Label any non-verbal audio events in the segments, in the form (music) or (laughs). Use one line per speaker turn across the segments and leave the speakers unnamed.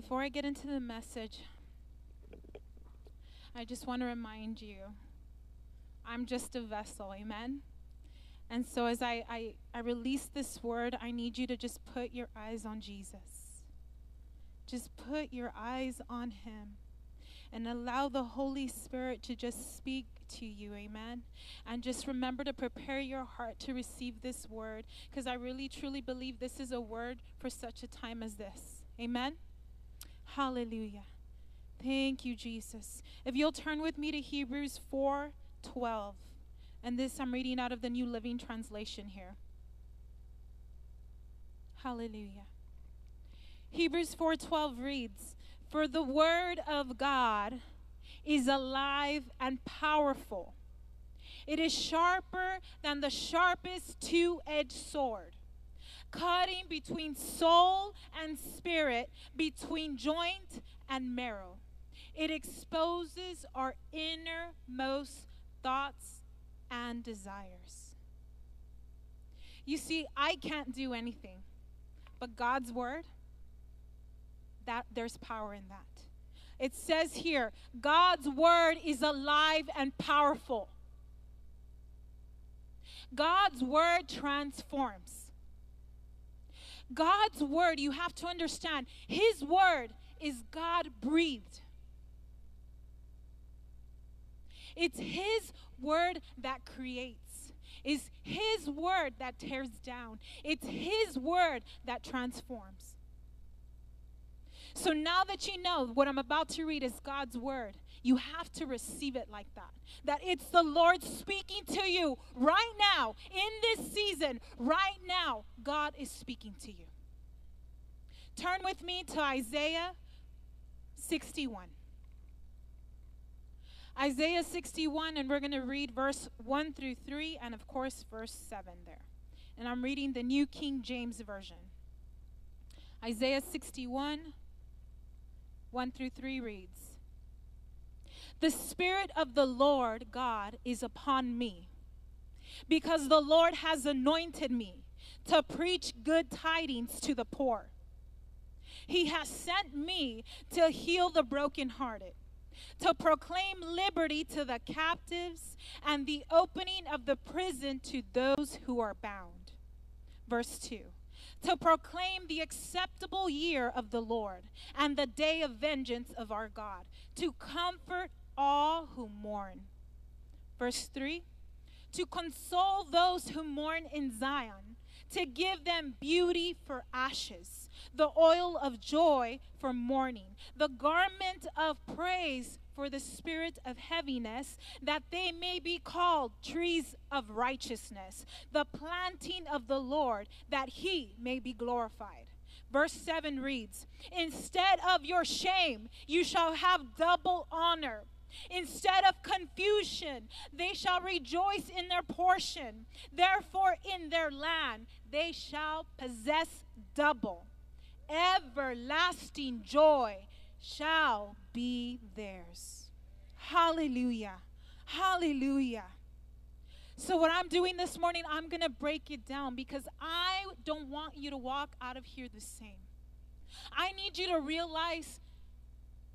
Before I get into the message, I just want to remind you I'm just a vessel, amen? And so as I, I, I release this word, I need you to just put your eyes on Jesus. Just put your eyes on him and allow the Holy Spirit to just speak to you. Amen. And just remember to prepare your heart to receive this word because I really truly believe this is a word for such a time as this. Amen. Hallelujah. Thank you, Jesus. If you'll turn with me to Hebrews 4 12. And this I'm reading out of the New Living Translation here. Hallelujah. Hebrews 4:12 reads, "For the word of God is alive and powerful. It is sharper than the sharpest two-edged sword, cutting between soul and spirit, between joint and marrow. It exposes our innermost thoughts and desires. You see, I can't do anything, but God's word, that there's power in that. It says here, God's word is alive and powerful. God's word transforms. God's word, you have to understand, His word is God breathed. It's His word that creates. It's His word that tears down. It's His word that transforms. So now that you know what I'm about to read is God's word, you have to receive it like that. That it's the Lord speaking to you right now, in this season, right now, God is speaking to you. Turn with me to Isaiah 61. Isaiah 61, and we're going to read verse 1 through 3, and of course, verse 7 there. And I'm reading the New King James Version. Isaiah 61, 1 through 3 reads The Spirit of the Lord God is upon me, because the Lord has anointed me to preach good tidings to the poor. He has sent me to heal the brokenhearted to proclaim liberty to the captives and the opening of the prison to those who are bound. Verse 2 to proclaim the acceptable year of the Lord and the day of vengeance of our God, to comfort all who mourn. Verse 3 to console those who mourn in Zion, to give them beauty for ashes, the oil of joy for mourning, the garment of praise for the spirit of heaviness, that they may be called trees of righteousness, the planting of the Lord, that he may be glorified. Verse 7 reads Instead of your shame, you shall have double honor. Instead of confusion, they shall rejoice in their portion. Therefore, in their land, they shall possess double. Everlasting joy shall be theirs. Hallelujah. Hallelujah. So, what I'm doing this morning, I'm going to break it down because I don't want you to walk out of here the same. I need you to realize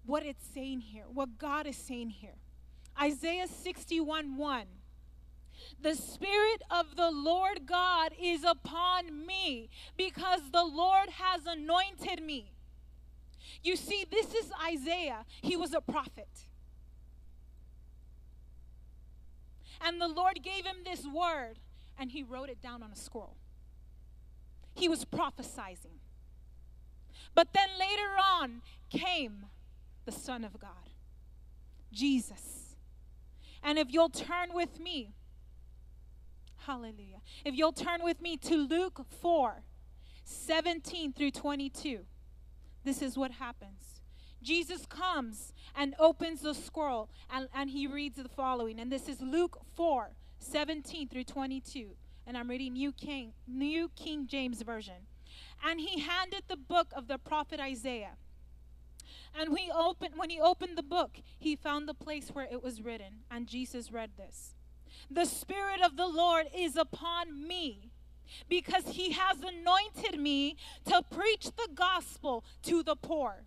what it's saying here, what God is saying here. Isaiah 61 1. The Spirit of the Lord God is upon me because the Lord has anointed me you see, this is Isaiah. He was a prophet. And the Lord gave him this word, and he wrote it down on a scroll. He was prophesizing. But then later on came the Son of God, Jesus. And if you'll turn with me, hallelujah. If you'll turn with me to Luke 4 17 through 22 this is what happens. Jesus comes and opens the scroll and, and he reads the following. And this is Luke 4 17 through 22. And I'm reading New King, New King James Version. And he handed the book of the prophet Isaiah. And we opened, when he opened the book, he found the place where it was written. And Jesus read this The Spirit of the Lord is upon me because he has anointed me to preach the gospel to the poor.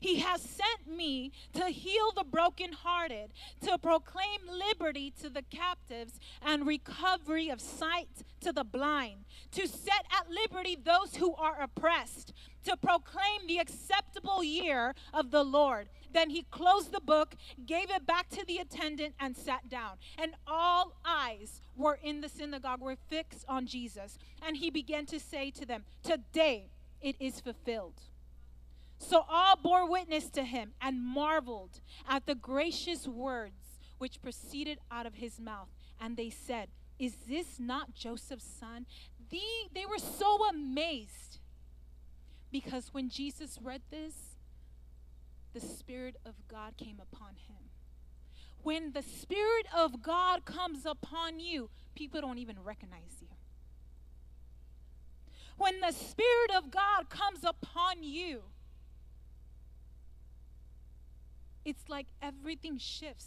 He has sent me to heal the brokenhearted, to proclaim liberty to the captives and recovery of sight to the blind, to set at liberty those who are oppressed, to proclaim the acceptable year of the Lord. Then he closed the book, gave it back to the attendant, and sat down. And all eyes were in the synagogue were fixed on Jesus. And he began to say to them, Today it is fulfilled. So all bore witness to him and marveled at the gracious words which proceeded out of his mouth. And they said, Is this not Joseph's son? The, they were so amazed because when Jesus read this, the Spirit of God came upon him. When the Spirit of God comes upon you, people don't even recognize you. When the Spirit of God comes upon you, it's like everything shifts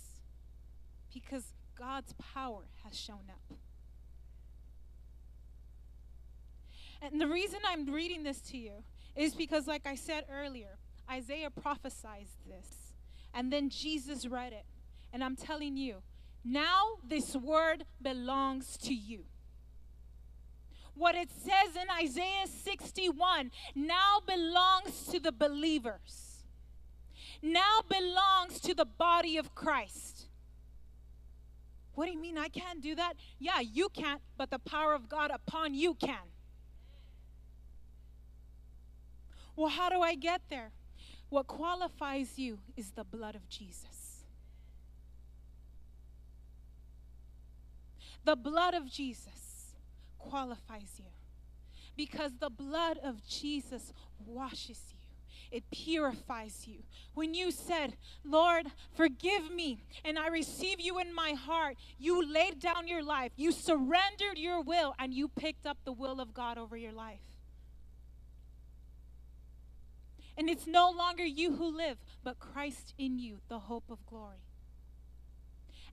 because God's power has shown up. And the reason I'm reading this to you is because, like I said earlier, Isaiah prophesied this, and then Jesus read it. And I'm telling you, now this word belongs to you. What it says in Isaiah 61 now belongs to the believers now belongs to the body of Christ. What do you mean I can't do that? Yeah, you can't, but the power of God upon you can. Well, how do I get there? What qualifies you is the blood of Jesus. The blood of Jesus qualifies you because the blood of Jesus washes you it purifies you. When you said, Lord, forgive me, and I receive you in my heart, you laid down your life, you surrendered your will, and you picked up the will of God over your life. And it's no longer you who live, but Christ in you, the hope of glory.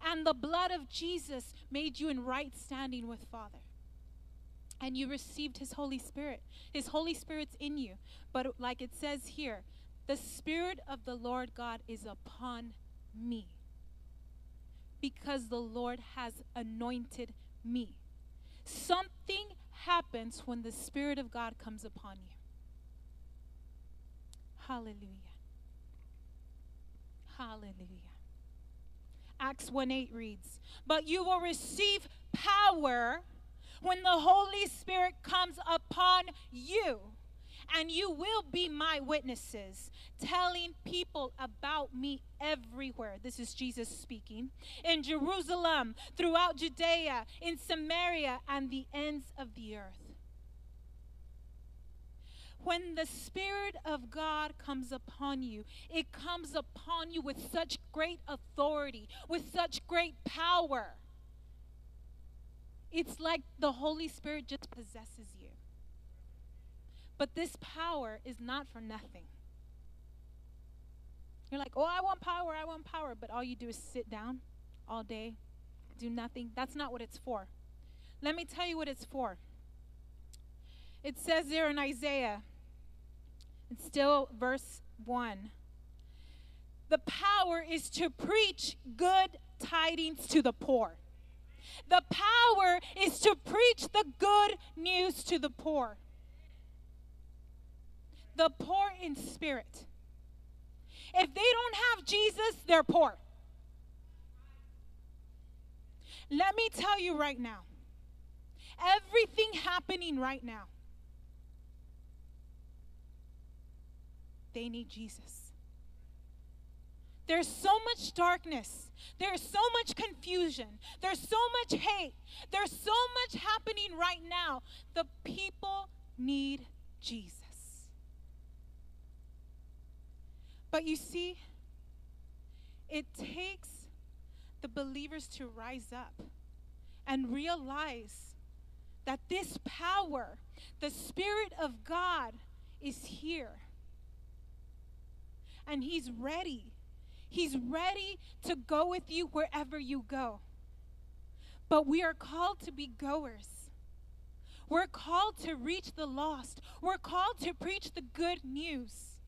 And the blood of Jesus made you in right standing with Father and you received his Holy Spirit. His Holy Spirit's in you. But like it says here, the Spirit of the Lord God is upon me because the Lord has anointed me. Something happens when the Spirit of God comes upon you. Hallelujah. Hallelujah. Acts 1 8 reads, But you will receive power when the Holy Spirit comes upon you. And you will be my witnesses, telling people about me everywhere. This is Jesus speaking. In Jerusalem, throughout Judea, in Samaria, and the ends of the earth. When the Spirit of God comes upon you, it comes upon you with such great authority, with such great power it's like the Holy Spirit just possesses you. But this power is not for nothing. You're like, oh, I want power, I want power. But all you do is sit down all day, do nothing. That's not what it's for. Let me tell you what it's for. It says there in Isaiah, it's still verse 1. The power is to preach good tidings to the poor. The power is to preach the good news to the poor. The poor in spirit. If they don't have Jesus, they're poor. Let me tell you right now everything happening right now, they need Jesus. There's so much darkness. There's so much confusion. There's so much hate. There's so much happening right now. The people need Jesus. But you see, it takes the believers to rise up and realize that this power, the Spirit of God, is here. And He's ready He's ready to go with you wherever you go. But we are called to be goers. We're called to reach the lost. We're called to preach the good news.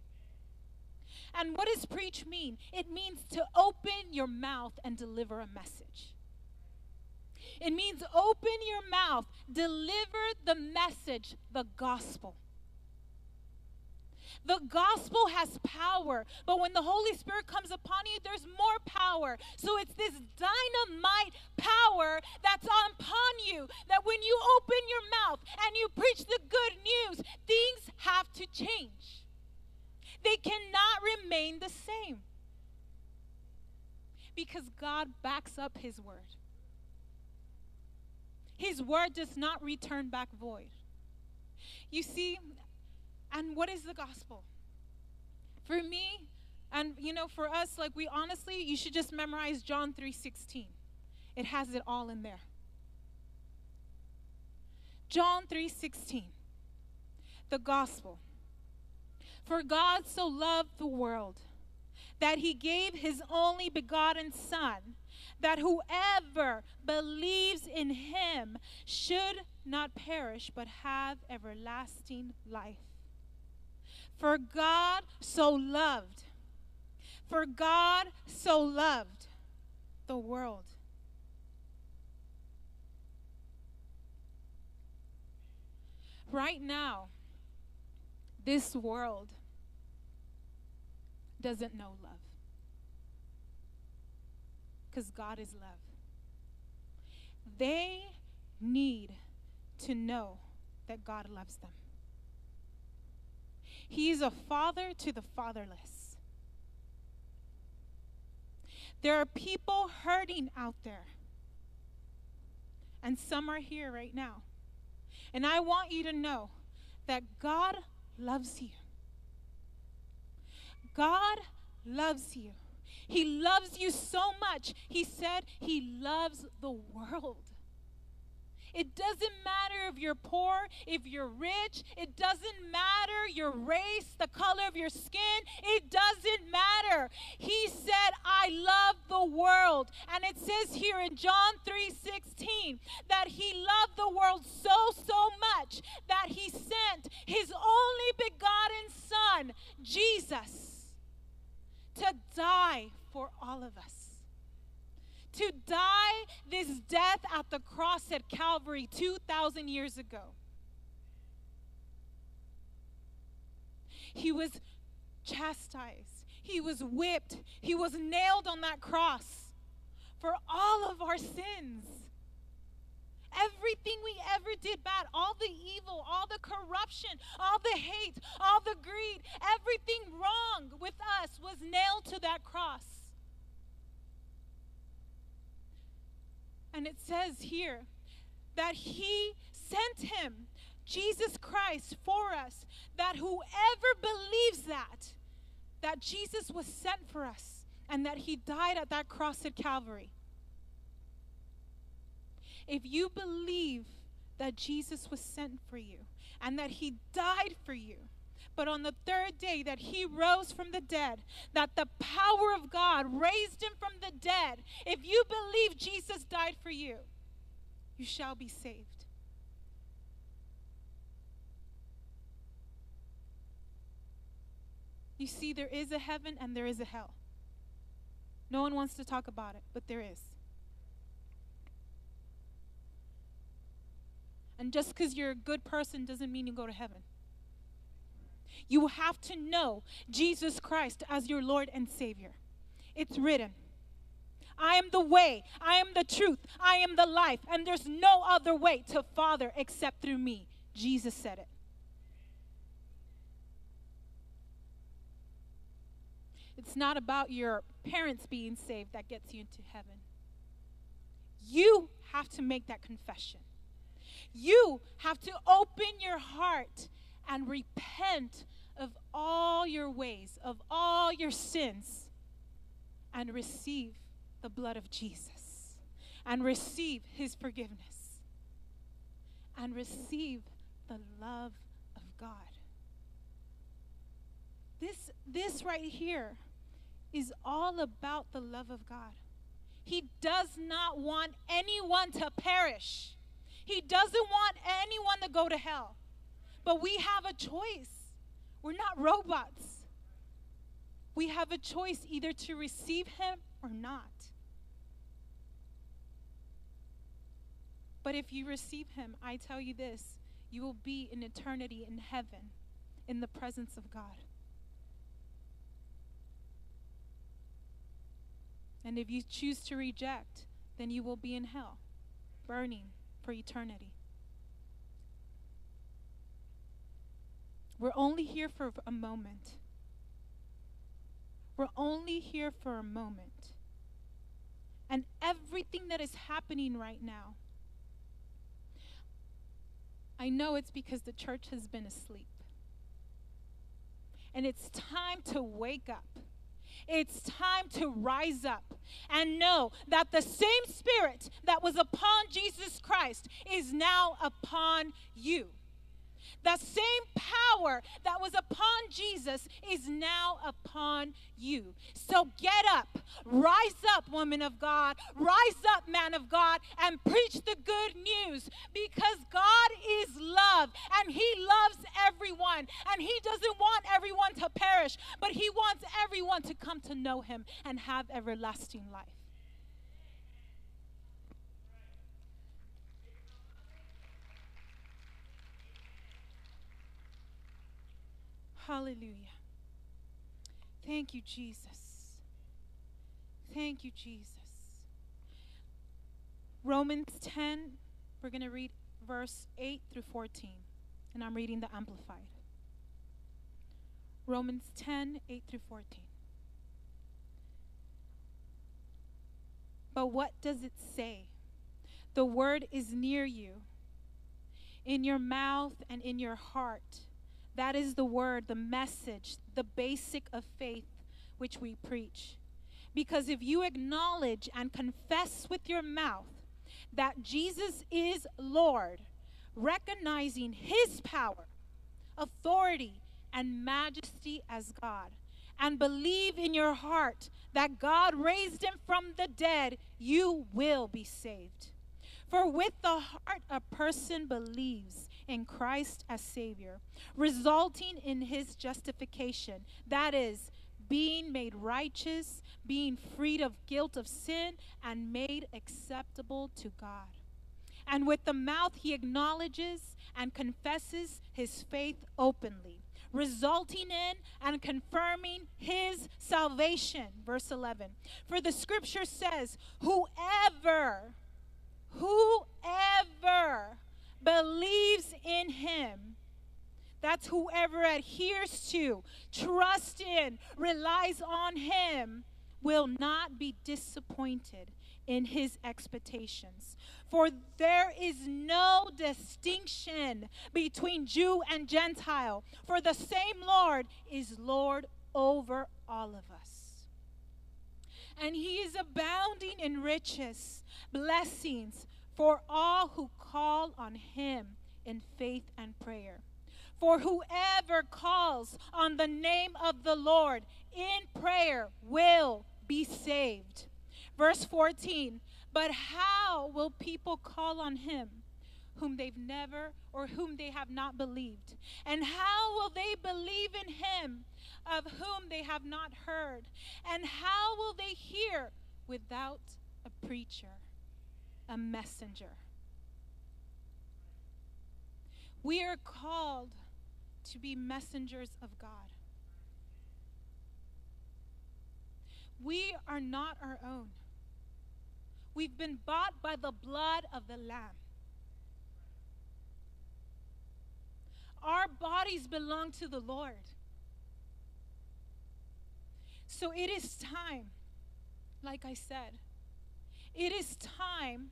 And what does preach mean? It means to open your mouth and deliver a message. It means open your mouth, deliver the message, the gospel. The gospel has power, but when the Holy Spirit comes upon you, there's more power. So it's this dynamite power that's upon you that when you open your mouth and you preach the good news, things have to change. They cannot remain the same because God backs up His word. His word does not return back void. You see, and what is the gospel? For me, and you know, for us, like we honestly, you should just memorize John 3:16. It has it all in there. John 3:16. The gospel. For God so loved the world that he gave his only begotten son that whoever believes in him should not perish but have everlasting life. For God so loved, for God so loved the world. Right now, this world doesn't know love. Because God is love. They need to know that God loves them. He's a father to the fatherless. There are people hurting out there. And some are here right now. And I want you to know that God loves you. God loves you. He loves you so much. He said he loves the world. It doesn't matter if you're poor, if you're rich. It doesn't matter your race, the color of your skin. It doesn't matter. He said, I love the world. And it says here in John 3 16 that he loved the world so, so much that he sent his only begotten Son, Jesus, to die for all of us to die this death at the cross at Calvary 2,000 years ago. He was chastised, he was whipped, he was nailed on that cross for all of our sins. Everything we ever did bad, all the evil, all the corruption, all the hate, all the greed, everything wrong with us was nailed to that cross. And it says here that he sent him, Jesus Christ, for us, that whoever believes that, that Jesus was sent for us and that he died at that cross at Calvary. If you believe that Jesus was sent for you and that he died for you, but on the third day that he rose from the dead, that the power of God raised him from the dead. If you believe Jesus died for you, you shall be saved. You see, there is a heaven and there is a hell. No one wants to talk about it, but there is. And just because you're a good person doesn't mean you go to heaven. You have to know Jesus Christ as your Lord and Savior. It's written. I am the way, I am the truth, I am the life, and there's no other way to Father except through me. Jesus said it. It's not about your parents being saved that gets you into heaven. You have to make that confession. You have to open your heart and repent of all your ways, of all your sins, and receive the blood of Jesus, and receive his forgiveness, and receive the love of God. This, this right here is all about the love of God. He does not want anyone to perish. He doesn't want anyone to go to hell. But we have a choice. We're not robots. We have a choice either to receive Him or not. But if you receive Him, I tell you this you will be in eternity in heaven in the presence of God. And if you choose to reject, then you will be in hell, burning for eternity. We're only here for a moment. We're only here for a moment. And everything that is happening right now, I know it's because the church has been asleep. And it's time to wake up. It's time to rise up and know that the same spirit that was upon Jesus Christ is now upon you. The same power that was upon Jesus is now upon you. So get up, rise up, woman of God, rise up, man of God, and preach the good news because God is love and He loves everyone. And He doesn't want everyone to perish, but He wants everyone to come to know Him and have everlasting life. Hallelujah. Thank you, Jesus. Thank you, Jesus. Romans 10, we're going to read verse 8 through 14, and I'm reading the Amplified. Romans 10, 8 through 14. But what does it say? The word is near you, in your mouth and in your heart that is the word, the message, the basic of faith which we preach. Because if you acknowledge and confess with your mouth that Jesus is Lord, recognizing his power, authority, and majesty as God, and believe in your heart that God raised him from the dead, you will be saved. For with the heart a person believes in Christ as Savior, resulting in his justification. That is, being made righteous, being freed of guilt of sin, and made acceptable to God. And with the mouth he acknowledges and confesses his faith openly, resulting in and confirming his salvation. Verse 11. For the scripture says, Whoever, whoever believes in him. That's whoever adheres to, trusts in, relies on him will not be disappointed in his expectations. For there is no distinction between Jew and Gentile, for the same Lord is Lord over all of us. And he is abounding in riches, blessings for all who call on him in faith and prayer. For whoever calls on the name of the Lord in prayer will be saved. Verse 14 But how will people call on him whom they've never or whom they have not believed? And how will they believe in him of whom they have not heard? And how will they hear without a preacher? A messenger. We are called to be messengers of God. We are not our own. We've been bought by the blood of the Lamb. Our bodies belong to the Lord. So it is time, like I said, it is time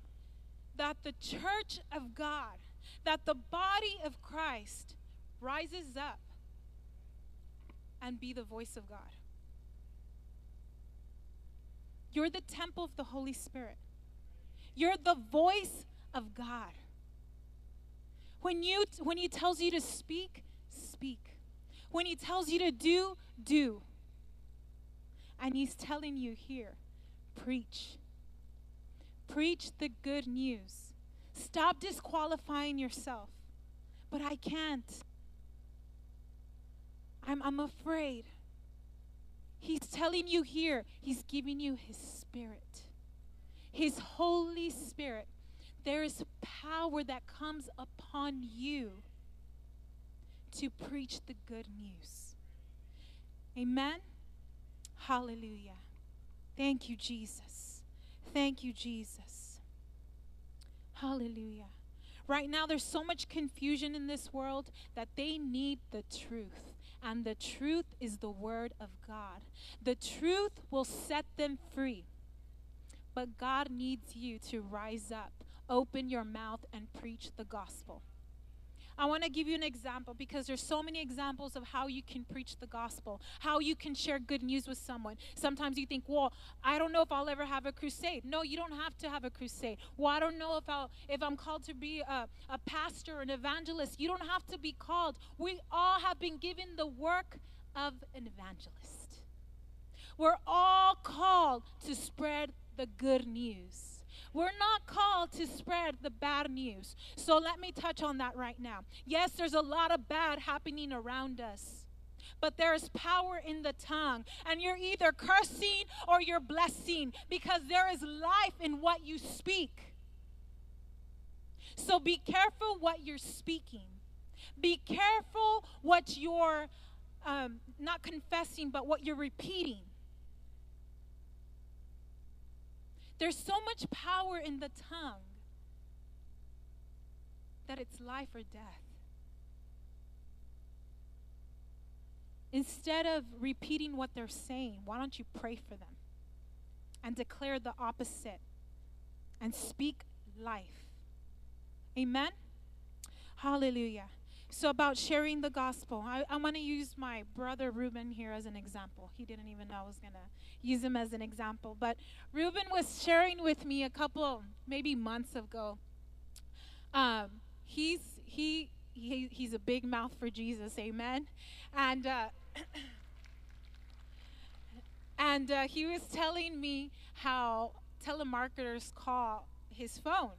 that the church of God, that the body of Christ rises up and be the voice of God. You're the temple of the Holy Spirit. You're the voice of God. When you when he tells you to speak, speak. When he tells you to do, do. And he's telling you here, preach. Preach the good news. Stop disqualifying yourself. But I can't. I'm, I'm afraid. He's telling you here, He's giving you His Spirit, His Holy Spirit. There is power that comes upon you to preach the good news. Amen. Hallelujah. Thank you, Jesus. Thank you, Jesus. Hallelujah. Right now, there's so much confusion in this world that they need the truth. And the truth is the word of God. The truth will set them free. But God needs you to rise up, open your mouth, and preach the gospel. I want to give you an example because there's so many examples of how you can preach the gospel, how you can share good news with someone. Sometimes you think, "Well, I don't know if I'll ever have a crusade." No, you don't have to have a crusade. Well, I don't know if I'll if I'm called to be a, a pastor, an evangelist. You don't have to be called. We all have been given the work of an evangelist. We're all called to spread the good news. We're not called to spread the bad news. So let me touch on that right now. Yes, there's a lot of bad happening around us. But there is power in the tongue. And you're either cursing or you're blessing because there is life in what you speak. So be careful what you're speaking. Be careful what you're um, not confessing, but what you're repeating. There's so much power in the tongue that it's life or death. Instead of repeating what they're saying, why don't you pray for them and declare the opposite and speak life? Amen? Hallelujah. So, about sharing the gospel, I, I want to use my brother Ruben here as an example. He didn't even know I was going to use him as an example. But Ruben was sharing with me a couple, maybe months ago. Um, he's he, he he's a big mouth for Jesus, amen. And uh, (coughs) and uh, he was telling me how telemarketers call his phone,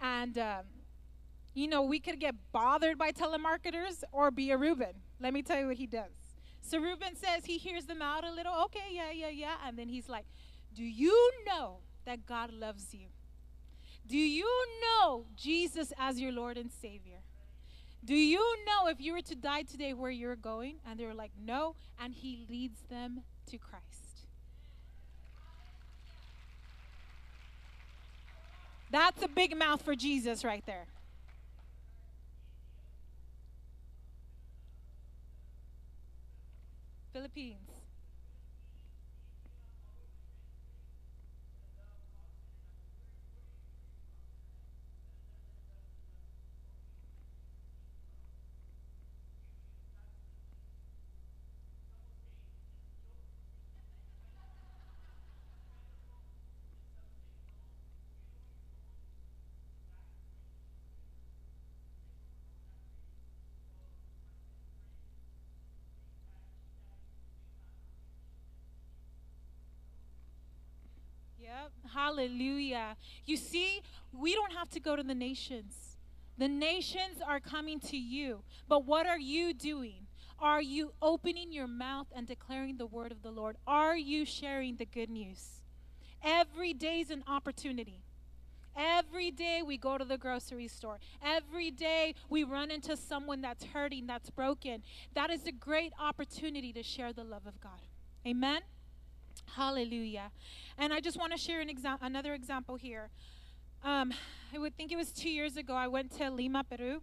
and um, you know we could get bothered by telemarketers or be a Ruben. Let me tell you what he does. So Reuben says he hears them out a little. Okay, yeah, yeah, yeah. And then he's like, Do you know that God loves you? Do you know Jesus as your Lord and Savior? Do you know if you were to die today where you're going? And they're like, No. And he leads them to Christ. That's a big mouth for Jesus right there. Philippines. Hallelujah. You see, we don't have to go to the nations. The nations are coming to you. But what are you doing? Are you opening your mouth and declaring the word of the Lord? Are you sharing the good news? Every day is an opportunity. Every day we go to the grocery store. Every day we run into someone that's hurting, that's broken. That is a great opportunity to share the love of God. Amen. Hallelujah. And I just want to share an exa- another example here. Um, I would think it was two years ago, I went to Lima, Peru.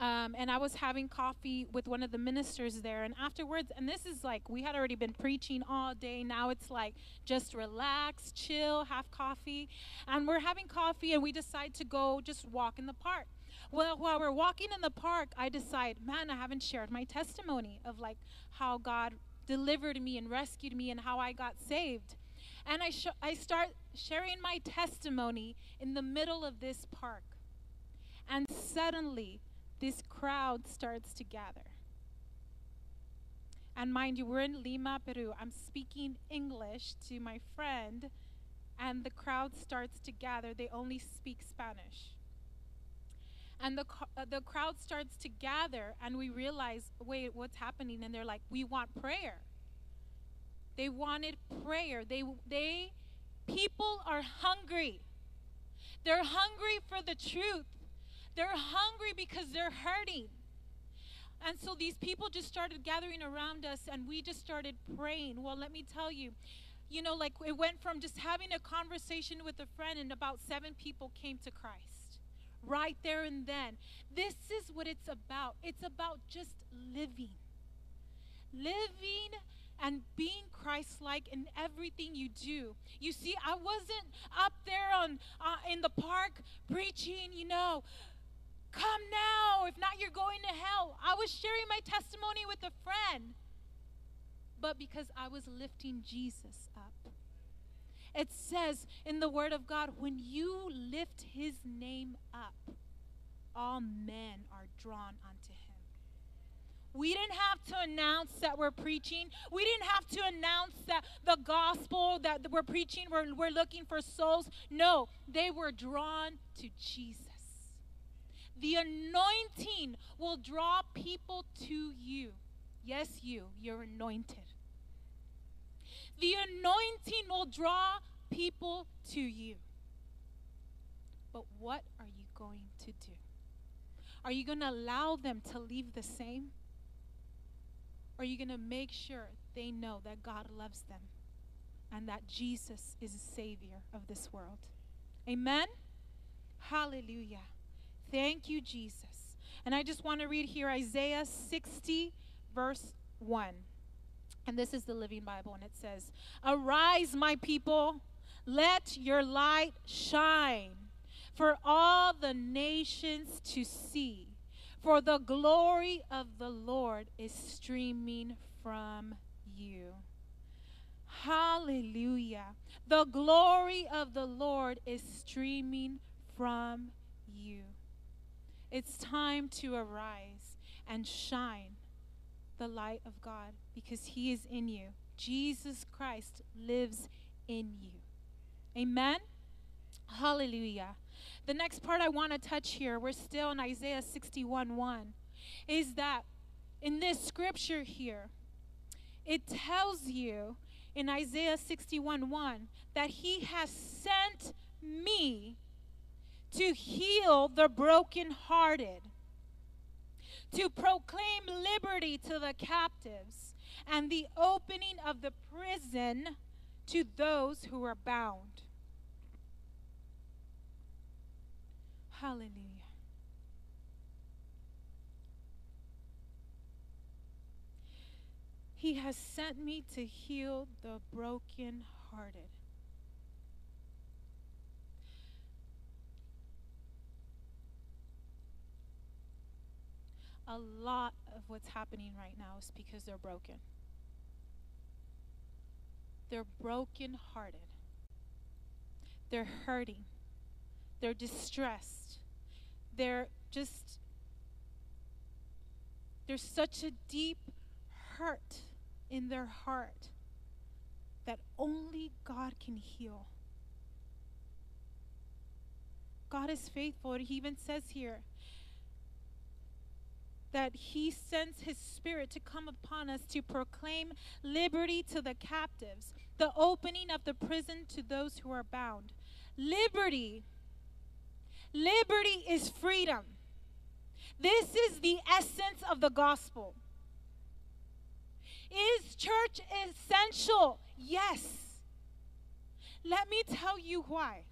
Um, and I was having coffee with one of the ministers there. And afterwards, and this is like, we had already been preaching all day. Now it's like, just relax, chill, have coffee. And we're having coffee, and we decide to go just walk in the park. Well, while we're walking in the park, I decide, man, I haven't shared my testimony of like how God delivered me and rescued me and how I got saved. And I, sh- I start sharing my testimony in the middle of this park. And suddenly, this crowd starts to gather. And mind you, we're in Lima, Peru. I'm speaking English to my friend, and the crowd starts to gather. They only speak Spanish. And the, uh, the crowd starts to gather, and we realize, wait, what's happening? And they're like, we want prayer. They wanted prayer. They they people are hungry. They're hungry for the truth. They're hungry because they're hurting. And so these people just started gathering around us and we just started praying. Well, let me tell you, you know, like it went from just having a conversation with a friend and about seven people came to Christ right there and then. This is what it's about. It's about just living. Living and being Christ-like in everything you do. You see, I wasn't up there on uh, in the park preaching, you know, Come now. If not, you're going to hell. I was sharing my testimony with a friend, but because I was lifting Jesus up. It says in the Word of God, when you lift his name up, all men are drawn unto him. We didn't have to announce that we're preaching. We didn't have to announce that the gospel that we're preaching, we're, we're looking for souls. No, they were drawn to Jesus. The anointing will draw people to you. Yes, you, you're anointed. The anointing will draw people to you. But what are you going to do? Are you going to allow them to leave the same? Or are you going to make sure they know that God loves them and that Jesus is the Savior of this world? Amen? Hallelujah. Thank you, Jesus. And I just want to read here Isaiah 60, verse 1. And this is the Living Bible, and it says, Arise, my people, let your light shine for all the nations to see. For the glory of the Lord is streaming from you. Hallelujah. The glory of the Lord is streaming from you. It's time to arise and shine the light of God because He is in you. Jesus Christ lives in you. Amen? Hallelujah. The next part I want to touch here, we're still in Isaiah 61 1, is that in this scripture here, it tells you in Isaiah 61 1 that He has sent me to heal the brokenhearted, to proclaim liberty to the captives, and the opening of the prison to those who are bound. Hallelujah. He has sent me to heal the brokenhearted. a lot of what's happening right now is because they're broken. They're broken hearted. They're hurting. They're distressed. They're just, there's such a deep hurt in their heart that only God can heal. God is faithful. He even says here, that he sends his spirit to come upon us to proclaim liberty to the captives, the opening of the prison to those who are bound. Liberty. Liberty is freedom. This is the essence of the gospel. Is church essential? Yes. Let me tell you why.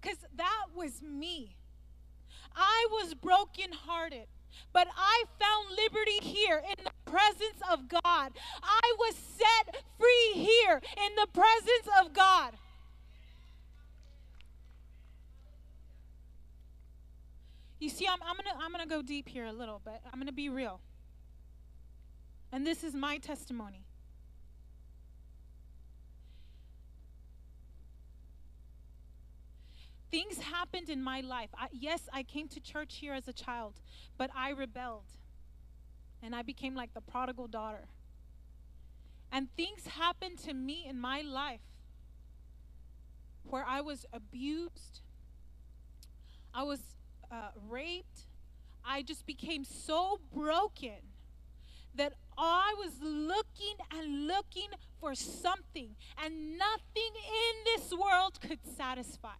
Because that was me. I was brokenhearted. But I found liberty here in the presence of God. I was set free here in the presence of God. You see, I'm, I'm to I'm to go deep here a little bit. I'm to be real. And this is my testimony. Things happened in my life. I, yes, I came to church here as a child, but I rebelled. And I became like the prodigal daughter. And things happened to me in my life where I was abused, I was uh, raped. I just became so broken that I was looking and looking for for something, and nothing in this world could satisfy.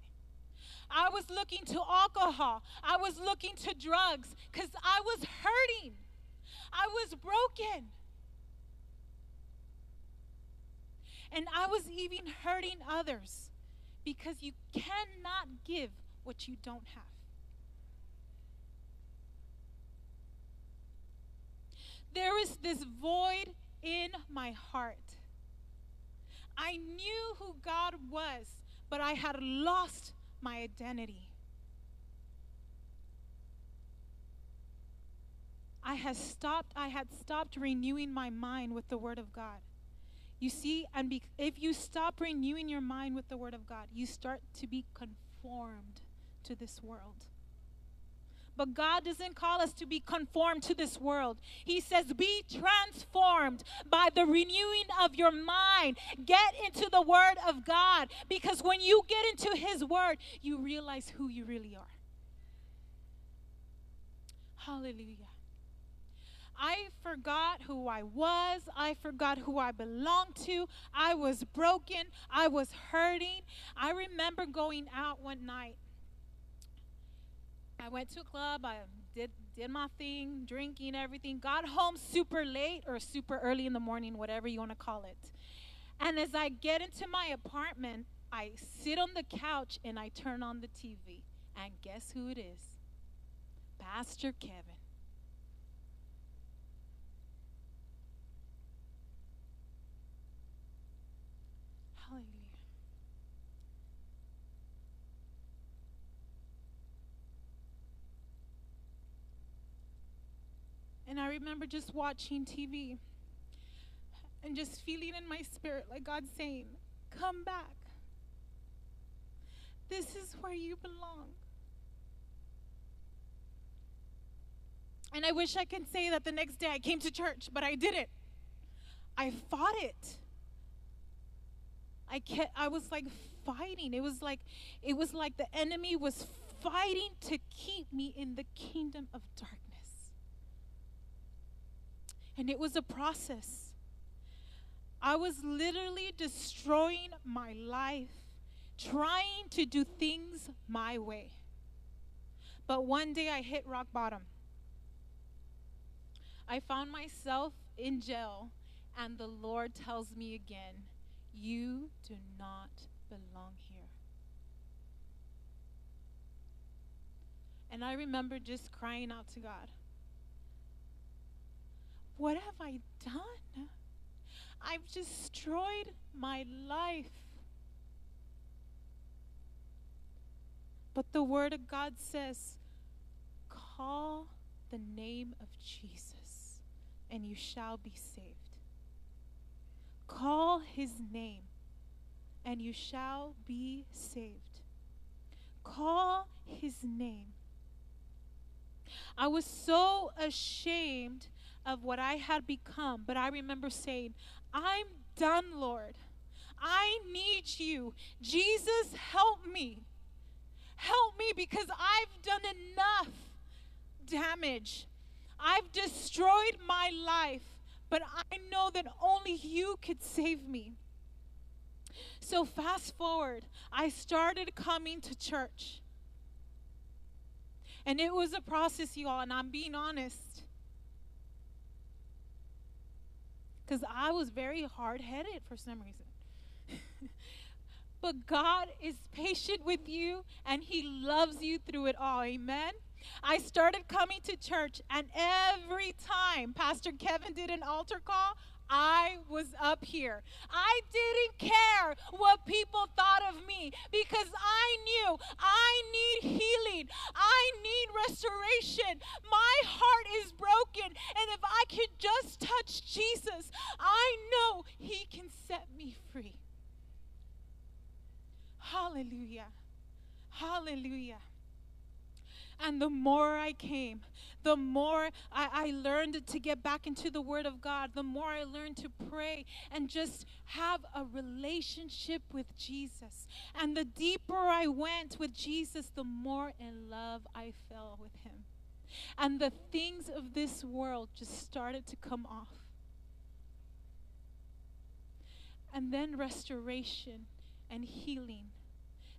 I was looking to alcohol. I was looking to drugs because I was hurting. I was broken. And I was even hurting others because you cannot give what you don't have. There is this void in my heart. I knew who God was, but I had lost my identity. I had stopped I had stopped renewing my mind with the word of God. You see, and be, if you stop renewing your mind with the word of God, you start to be conformed to this world. But God doesn't call us to be conformed to this world. He says, Be transformed by the renewing of your mind. Get into the Word of God. Because when you get into His Word, you realize who you really are. Hallelujah. I forgot who I was. I forgot who I belonged to. I was broken. I was hurting. I remember going out one night I went to a club. I did did my thing, drinking everything. Got home super late or super early in the morning, whatever you want to call it. And as I get into my apartment, I sit on the couch and I turn on the TV. And guess who it is? Pastor Kevin. And I remember just watching TV and just feeling in my spirit like God saying, Come back. This is where you belong. And I wish I could say that the next day I came to church, but I didn't. I fought it. I kept I was like fighting. It was like it was like the enemy was fighting to keep me in the kingdom of darkness. And it was a process. I was literally destroying my life, trying to do things my way. But one day I hit rock bottom. I found myself in jail, and the Lord tells me again, You do not belong here. And I remember just crying out to God. What have I done? I've destroyed my life. But the Word of God says, Call the name of Jesus, and you shall be saved. Call his name, and you shall be saved. Call his name. I was so ashamed of what I had become, but I remember saying, I'm done, Lord. I need you. Jesus, help me. Help me because I've done enough damage. I've destroyed my life, but I know that only you could save me. So, fast forward, I started coming to church. And it was a process, y'all, and I'm being honest. Because I was very hard headed for some reason. (laughs) but God is patient with you and He loves you through it all. Amen. I started coming to church, and every time Pastor Kevin did an altar call, I was up here. I didn't care what people thought of me because I knew I need healing. I need restoration. My heart is broken. And if I can just touch Jesus, I know He can set me free. Hallelujah. Hallelujah. And the more I came, the more I, I, learned to get back into the Word of God, the more I learned to pray and just have a relationship with Jesus. And the deeper I went with Jesus, the more in love I fell with Him. And the things of this world just started to come off. and then restoration and healing.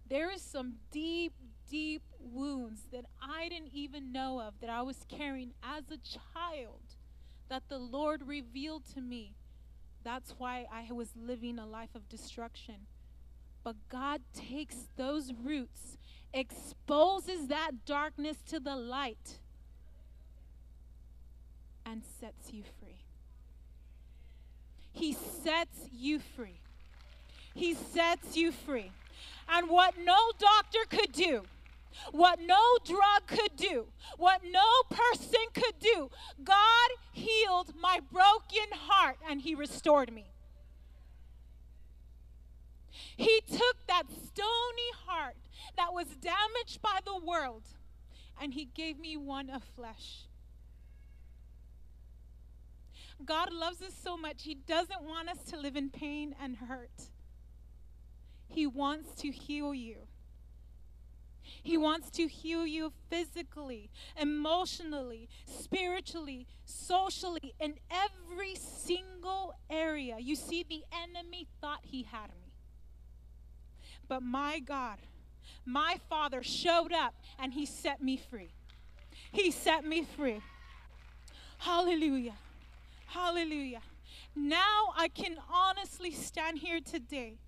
There is some deep, deep wounds that I didn't even know of that I was carrying as a child that the Lord revealed to me. That's why I was living a life of destruction. But God takes those roots, exposes that darkness to the light, and sets you free. He sets you free. He sets you free. And what no doctor could do, what no drug could do, what no person could do, God healed my broken heart and He restored me. He took that stony heart that was damaged by the world and He gave me one of flesh. God loves us so much, He doesn't want us to live in pain and hurt. He wants to heal you. He wants to heal you physically, emotionally, spiritually, socially, in every single area. You see, the enemy thought he had me. But my God, my Father showed up and he set me free. He set me free. Hallelujah. Hallelujah. Now I can honestly stand here today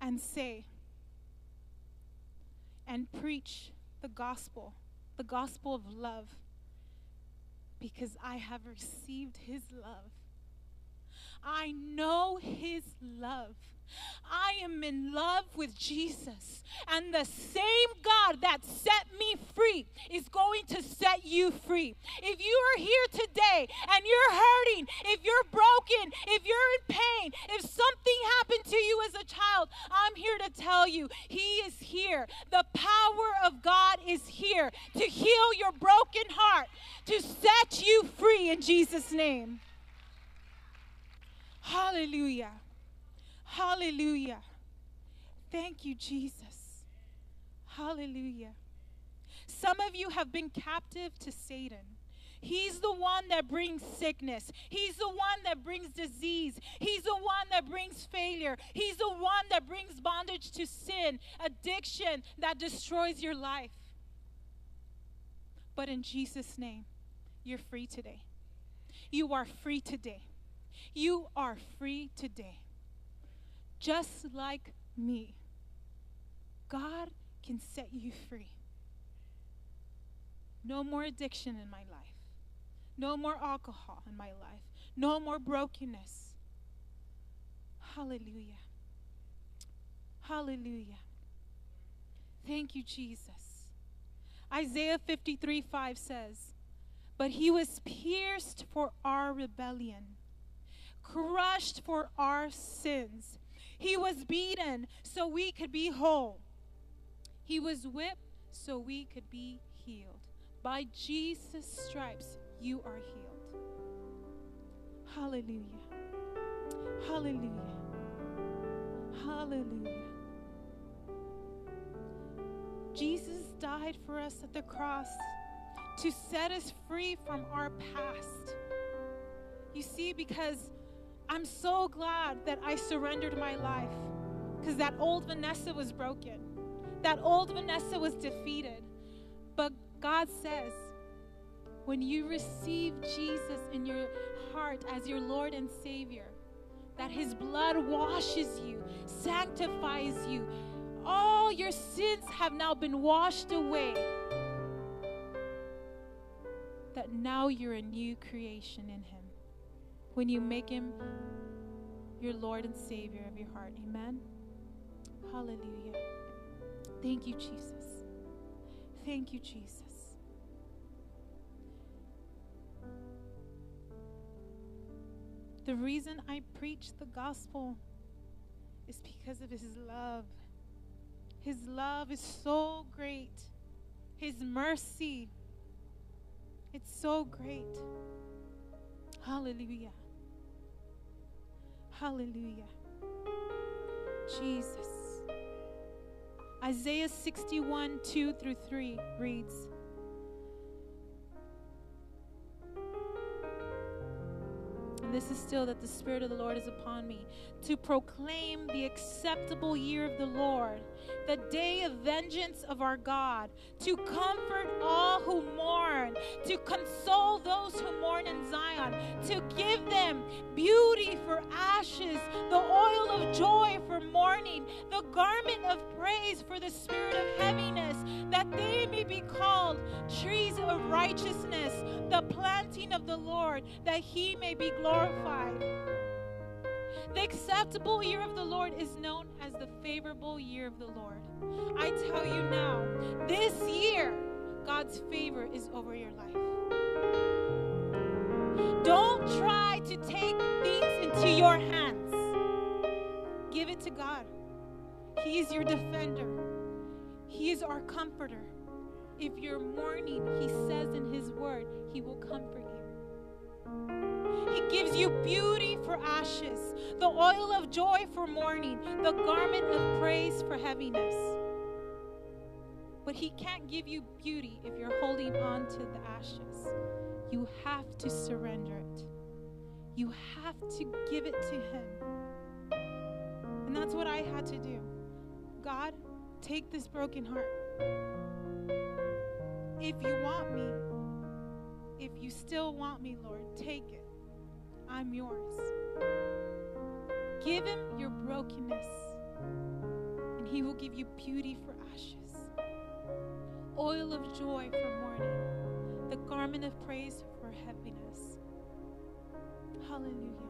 and say and preach the gospel, the gospel of love, because I have received his love. I know his love. I am in love with Jesus. And the same God that set me free is going to set you free. If you are here today and you're hurting, if you're broken, if you're in pain, if something happened to you as a child, I'm here to tell you He is here. The power of God is here to heal your broken heart, to set you free in Jesus' name. Hallelujah. Hallelujah. Thank you, Jesus. Hallelujah. Some of you have been captive to Satan. He's the one that brings sickness. He's the one that brings disease. He's the one that brings failure. He's the one that brings bondage to sin, addiction that destroys your life. But in Jesus' name, you're free today. You are free today. You are free today just like me. God can set you free. No more addiction in my life. No more alcohol in my life. No more brokenness. Hallelujah. Hallelujah. Thank you, Jesus. Isaiah 53 5 says, But he was pierced for our rebellion, crushed for our sins. He was beaten so we could be whole. He was whipped so we could be healed. By Jesus' stripes, you are healed. Hallelujah. Hallelujah. Hallelujah. Jesus died for us at the cross to set us free from our past. You see, because I'm so glad that I surrendered my life because that old Vanessa was broken. That old Vanessa was defeated. But God says, when you receive Jesus in your heart as your Lord and Savior, that His blood washes you, sanctifies you. All your sins have now been washed away. That now you're a new creation in Him when you make Him your Lord and Savior of your heart. Amen. Hallelujah. Thank you, Jesus. Thank you, Jesus. The reason I preach the gospel is because of His love. His love is so great. His mercy, it's so great. Hallelujah. Hallelujah. Jesus. Isaiah 61, 2 through 3 reads and this is still that the Spirit of the Lord is upon me, to proclaim the acceptable year of the Lord, the day of vengeance of our God, to comfort all who mourn, to console those who mourn in Zion, to give them beauty for ashes, the oil of joy for mourning, the garment of praise for the spirit of heaviness, that they may be called trees of righteousness, the planting of the Lord, that he may be glorified. The acceptable year of the Lord is known as the favorable year of the Lord. I tell you now, this year, God's favor is over your life. Don't try to take things into your hands, give it to God. He is your defender, He is our comforter. If you're mourning, He says in His word, He will comfort you. He gives you beauty for ashes, the oil of joy for mourning, the garment of praise for heaviness. But He can't give you beauty if you're holding on to the ashes. You have to surrender it, you have to give it to Him. And that's what I had to do. God, take this broken heart. If you want me, if you still want me, Lord, take it. I'm yours. Give him your brokenness, and he will give you beauty for ashes, oil of joy for mourning, the garment of praise for heaviness. Hallelujah.